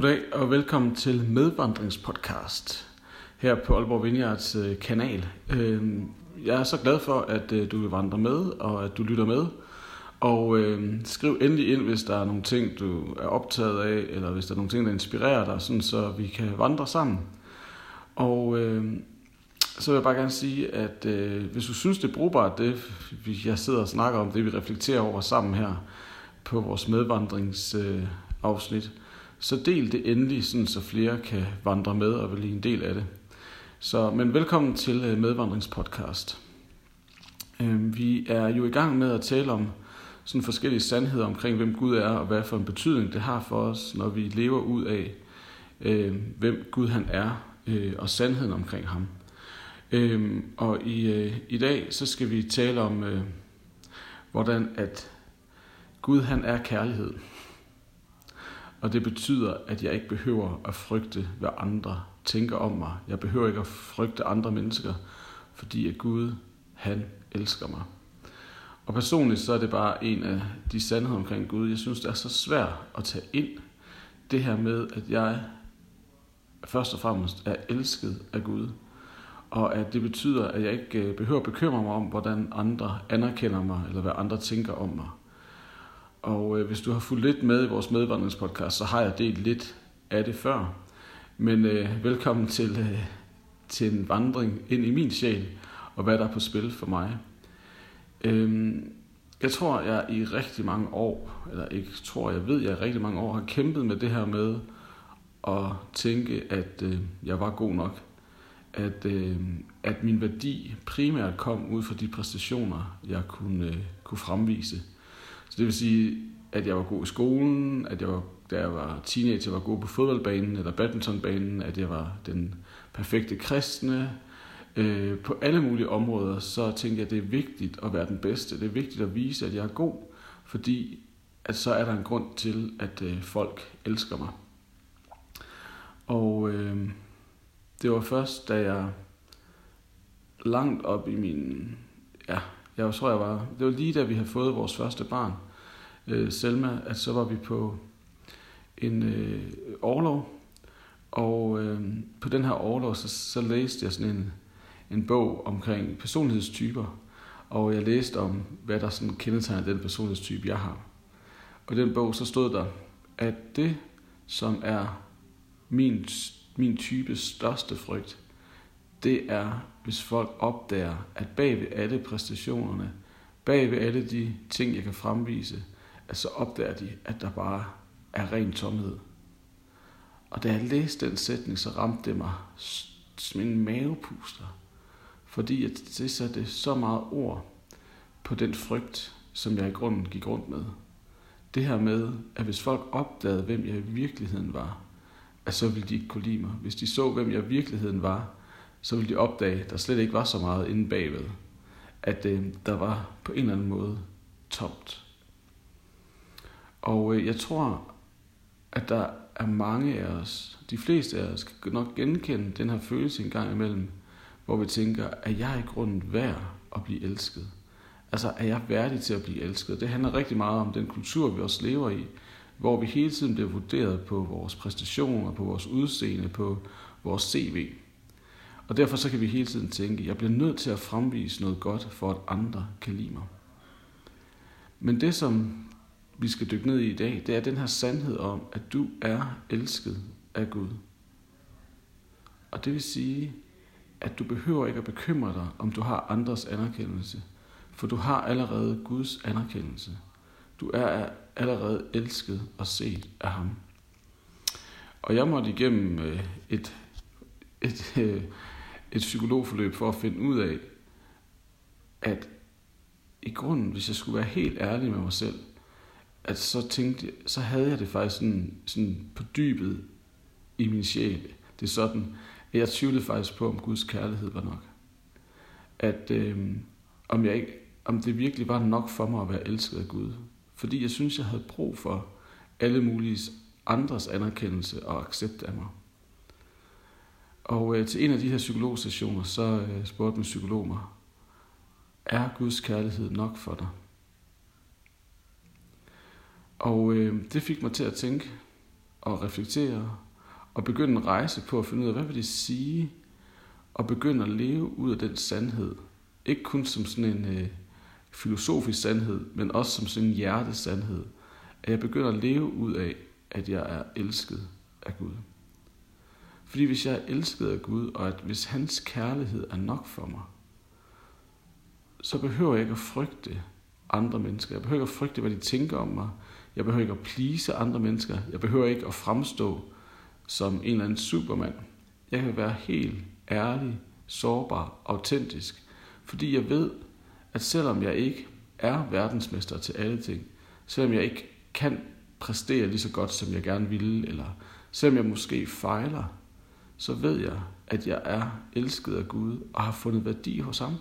Goddag og velkommen til Medvandringspodcast her på Aalborg Vineyards øh, kanal. Øhm, jeg er så glad for, at øh, du vil vandre med og at du lytter med. Og øh, skriv endelig ind, hvis der er nogle ting, du er optaget af, eller hvis der er nogle ting, der inspirerer dig, sådan, så vi kan vandre sammen. Og øh, så vil jeg bare gerne sige, at øh, hvis du synes, det er brugbart, det jeg sidder og snakker om, det vi reflekterer over sammen her på vores medvandringsafsnit, øh, så del det endelig, sådan, så flere kan vandre med og blive en del af det. Så, men velkommen til øh, Medvandringspodcast. Øhm, vi er jo i gang med at tale om sådan forskellige sandheder omkring, hvem Gud er, og hvad for en betydning det har for os, når vi lever ud af, øh, hvem Gud han er, øh, og sandheden omkring ham. Øh, og i, øh, i dag så skal vi tale om, øh, hvordan at Gud han er kærlighed. Og det betyder, at jeg ikke behøver at frygte, hvad andre tænker om mig. Jeg behøver ikke at frygte andre mennesker, fordi at Gud, han elsker mig. Og personligt så er det bare en af de sandheder omkring Gud. Jeg synes, det er så svært at tage ind det her med, at jeg først og fremmest er elsket af Gud. Og at det betyder, at jeg ikke øh, behøver at bekymre mig om, hvordan andre anerkender mig, eller hvad andre tænker om mig. Og øh, hvis du har fulgt lidt med i vores medvandringspodcast, så har jeg delt lidt af det før. Men øh, velkommen til, øh, til en vandring ind i min sjæl, og hvad der er på spil for mig. Øhm, jeg tror, jeg i rigtig mange år, eller ikke tror, jeg ved, jeg i rigtig mange år har kæmpet med det her med at tænke, at øh, jeg var god nok. At, øh, at min værdi primært kom ud fra de præstationer, jeg kunne, øh, kunne fremvise. Så det vil sige, at jeg var god i skolen, at jeg var, da jeg var teenager, var god på fodboldbanen eller badmintonbanen, at jeg var den perfekte kristne. Øh, på alle mulige områder, så tænkte jeg, at det er vigtigt at være den bedste. Det er vigtigt at vise, at jeg er god, fordi at så er der en grund til, at øh, folk elsker mig. Og øh, det var først, da jeg langt op i min, ja, jeg tror, jeg var, det var lige da vi havde fået vores første barn, øh, Selma, at så var vi på en øh, overlov, og øh, på den her overlov, så, så læste jeg sådan en, en bog omkring personlighedstyper, og jeg læste om, hvad der sådan kendetegner den personlighedstype, jeg har. Og i den bog, så stod der, at det, som er min, min types største frygt, det er, hvis folk opdager, at bag ved alle præstationerne, bag ved alle de ting, jeg kan fremvise, at så opdager de, at der bare er ren tomhed. Og da jeg læste den sætning, så ramte det mig som en mavepuster. Fordi at det satte så meget ord på den frygt, som jeg i grunden gik rundt med. Det her med, at hvis folk opdagede, hvem jeg i virkeligheden var, at så ville de ikke kunne lide mig. Hvis de så, hvem jeg i virkeligheden var, så ville de opdage, at der slet ikke var så meget inde bagved. At øh, der var på en eller anden måde tomt. Og øh, jeg tror, at der er mange af os, de fleste af os, kan nok genkende den her følelse en gang imellem, hvor vi tænker, at jeg er i grunden værd at blive elsket? Altså, er jeg værdig til at blive elsket? Det handler rigtig meget om den kultur, vi også lever i, hvor vi hele tiden bliver vurderet på vores præstationer, på vores udseende, på vores CV. Og derfor så kan vi hele tiden tænke, at jeg bliver nødt til at fremvise noget godt, for at andre kan lide mig. Men det, som vi skal dykke ned i i dag, det er den her sandhed om, at du er elsket af Gud. Og det vil sige, at du behøver ikke at bekymre dig, om du har andres anerkendelse, for du har allerede Guds anerkendelse. Du er allerede elsket og set af ham. Og jeg måtte igennem øh, et, et, øh, et psykologforløb for at finde ud af, at i grunden, hvis jeg skulle være helt ærlig med mig selv, at så tænkte så havde jeg det faktisk sådan, sådan på dybet i min sjæl. Det er sådan, at jeg tvivlede faktisk på, om Guds kærlighed var nok. At øh, om, jeg ikke, om det virkelig var nok for mig at være elsket af Gud. Fordi jeg synes, jeg havde brug for alle mulige andres anerkendelse og accept af mig. Og øh, til en af de her psykologstationer, så øh, spurgte min psykolog mig, er Guds kærlighed nok for dig? Og øh, det fik mig til at tænke, og reflektere og begynde en rejse på at finde ud af, hvad vil det sige og begynde at leve ud af den sandhed. Ikke kun som sådan en øh, filosofisk sandhed, men også som sådan en hjertesandhed. At jeg begynder at leve ud af, at jeg er elsket af Gud. Fordi hvis jeg er elsket af Gud, og at hvis hans kærlighed er nok for mig, så behøver jeg ikke at frygte andre mennesker. Jeg behøver ikke at frygte, hvad de tænker om mig. Jeg behøver ikke at please andre mennesker. Jeg behøver ikke at fremstå som en eller anden supermand. Jeg kan være helt ærlig, sårbar, autentisk, fordi jeg ved, at selvom jeg ikke er verdensmester til alle ting, selvom jeg ikke kan præstere lige så godt, som jeg gerne ville, eller selvom jeg måske fejler, så ved jeg, at jeg er elsket af Gud og har fundet værdi hos ham.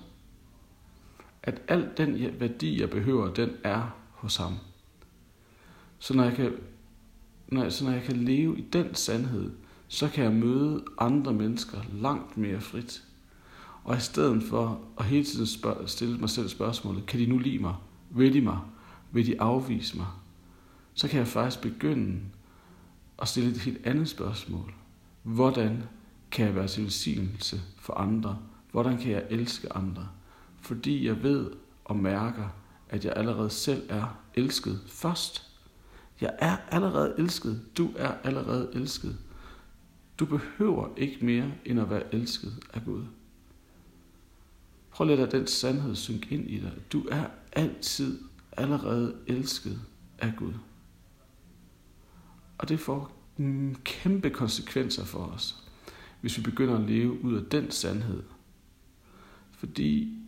At al den værdi, jeg behøver, den er hos ham. Så når jeg kan, når jeg, så når jeg kan leve i den sandhed, så kan jeg møde andre mennesker langt mere frit. Og i stedet for at hele tiden spørge, stille mig selv spørgsmålet, kan de nu lide mig? Vil de mig? Vil de afvise mig? Så kan jeg faktisk begynde at stille et helt andet spørgsmål. Hvordan kan jeg være til velsignelse for andre? Hvordan kan jeg elske andre? Fordi jeg ved og mærker, at jeg allerede selv er elsket først. Jeg er allerede elsket. Du er allerede elsket. Du behøver ikke mere end at være elsket af Gud. Prøv at lade den sandhed synke ind i dig. Du er altid allerede elsket af Gud. Og det får mm, kæmpe konsekvenser for os, hvis vi begynder at leve ud af den sandhed. Fordi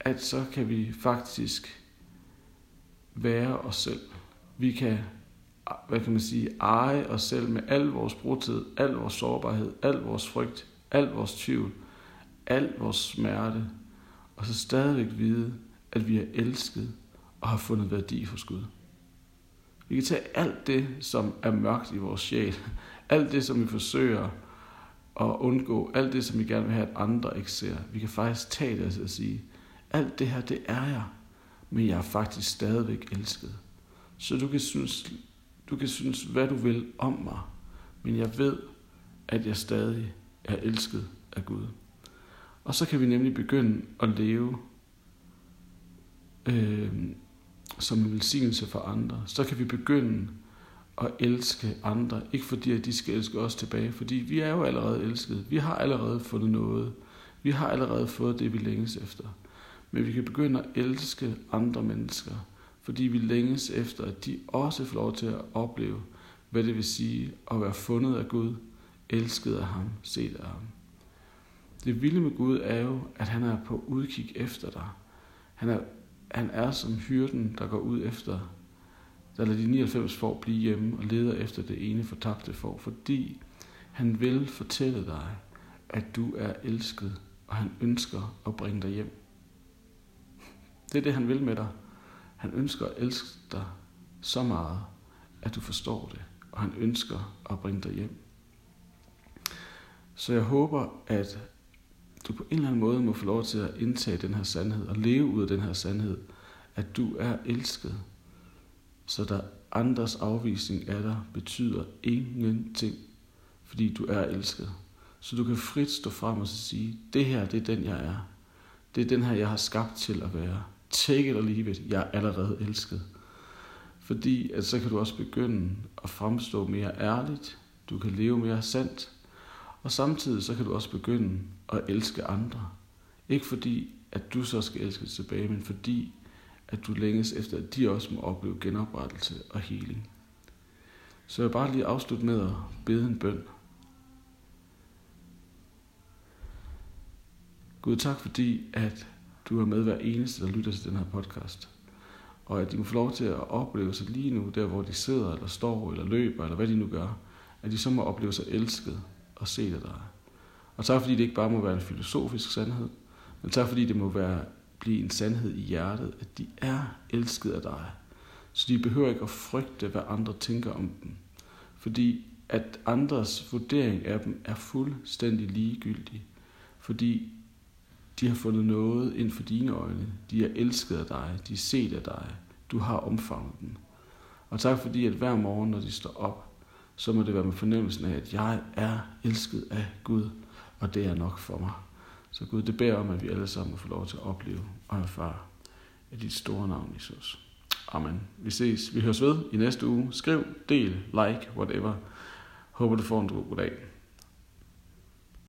at så kan vi faktisk være os selv. Vi kan, hvad kan man sige, eje os selv med al vores brudtid, al vores sårbarhed, al vores frygt, al vores tvivl, al vores smerte, og så stadigvæk vide, at vi er elsket og har fundet værdi hos Gud. Vi kan tage alt det, som er mørkt i vores sjæl, alt det, som vi forsøger at undgå, alt det, som vi gerne vil have, at andre ikke ser. Vi kan faktisk tage det og sige, alt det her, det er jeg, men jeg er faktisk stadigvæk elsket. Så du kan synes, du kan synes, hvad du vil om mig, men jeg ved, at jeg stadig er elsket af Gud. Og så kan vi nemlig begynde at leve øh, som en velsignelse for andre. Så kan vi begynde at elske andre, ikke fordi at de skal elske os tilbage, fordi vi er jo allerede elsket. Vi har allerede fundet noget. Vi har allerede fået det, vi længes efter. Men vi kan begynde at elske andre mennesker, fordi vi længes efter, at de også får lov til at opleve, hvad det vil sige at være fundet af Gud, elsket af ham, set af ham. Det vilde med Gud er jo, at han er på udkig efter dig. Han er, han er som hyrden, der går ud efter, der lader de 99 får blive hjemme og leder efter det ene fortabte får, fordi han vil fortælle dig, at du er elsket, og han ønsker at bringe dig hjem. Det er det, han vil med dig. Han ønsker at elske dig så meget, at du forstår det, og han ønsker at bringe dig hjem. Så jeg håber, at du på en eller anden måde må få lov til at indtage den her sandhed og leve ud af den her sandhed, at du er elsket. Så der andres afvisning af dig betyder ingenting, fordi du er elsket. Så du kan frit stå frem og sige, det her, det er den, jeg er. Det er den her, jeg har skabt til at være. Take it or leave it. Jeg er allerede elsket. Fordi at så kan du også begynde at fremstå mere ærligt. Du kan leve mere sandt. Og samtidig så kan du også begynde at elske andre. Ikke fordi, at du så skal elske tilbage, men fordi, at du længes efter, at de også må opleve genoprettelse og healing. Så jeg vil bare lige afslutte med at bede en bøn. Gud, tak fordi, at du er med hver eneste, der lytter til den her podcast. Og at de må få lov til at opleve sig lige nu, der hvor de sidder, eller står, eller løber, eller hvad de nu gør. At de så må opleve sig elsket og set af dig. Og tak fordi det ikke bare må være en filosofisk sandhed, men tak fordi det må være, blive en sandhed i hjertet, at de er elsket af dig. Så de behøver ikke at frygte, hvad andre tænker om dem. Fordi at andres vurdering af dem er fuldstændig ligegyldig. Fordi de har fundet noget ind for dine øjne. De er elsket af dig. De er set af dig. Du har omfavnet dem. Og tak fordi, at hver morgen, når de står op, så må det være med fornemmelsen af, at jeg er elsket af Gud, og det er nok for mig. Så Gud, det beder om, at vi alle sammen får lov til at opleve og erfare af dit store navn, Jesus. Amen. Vi ses. Vi høres ved i næste uge. Skriv, del, like, whatever. Håber du får en god dag.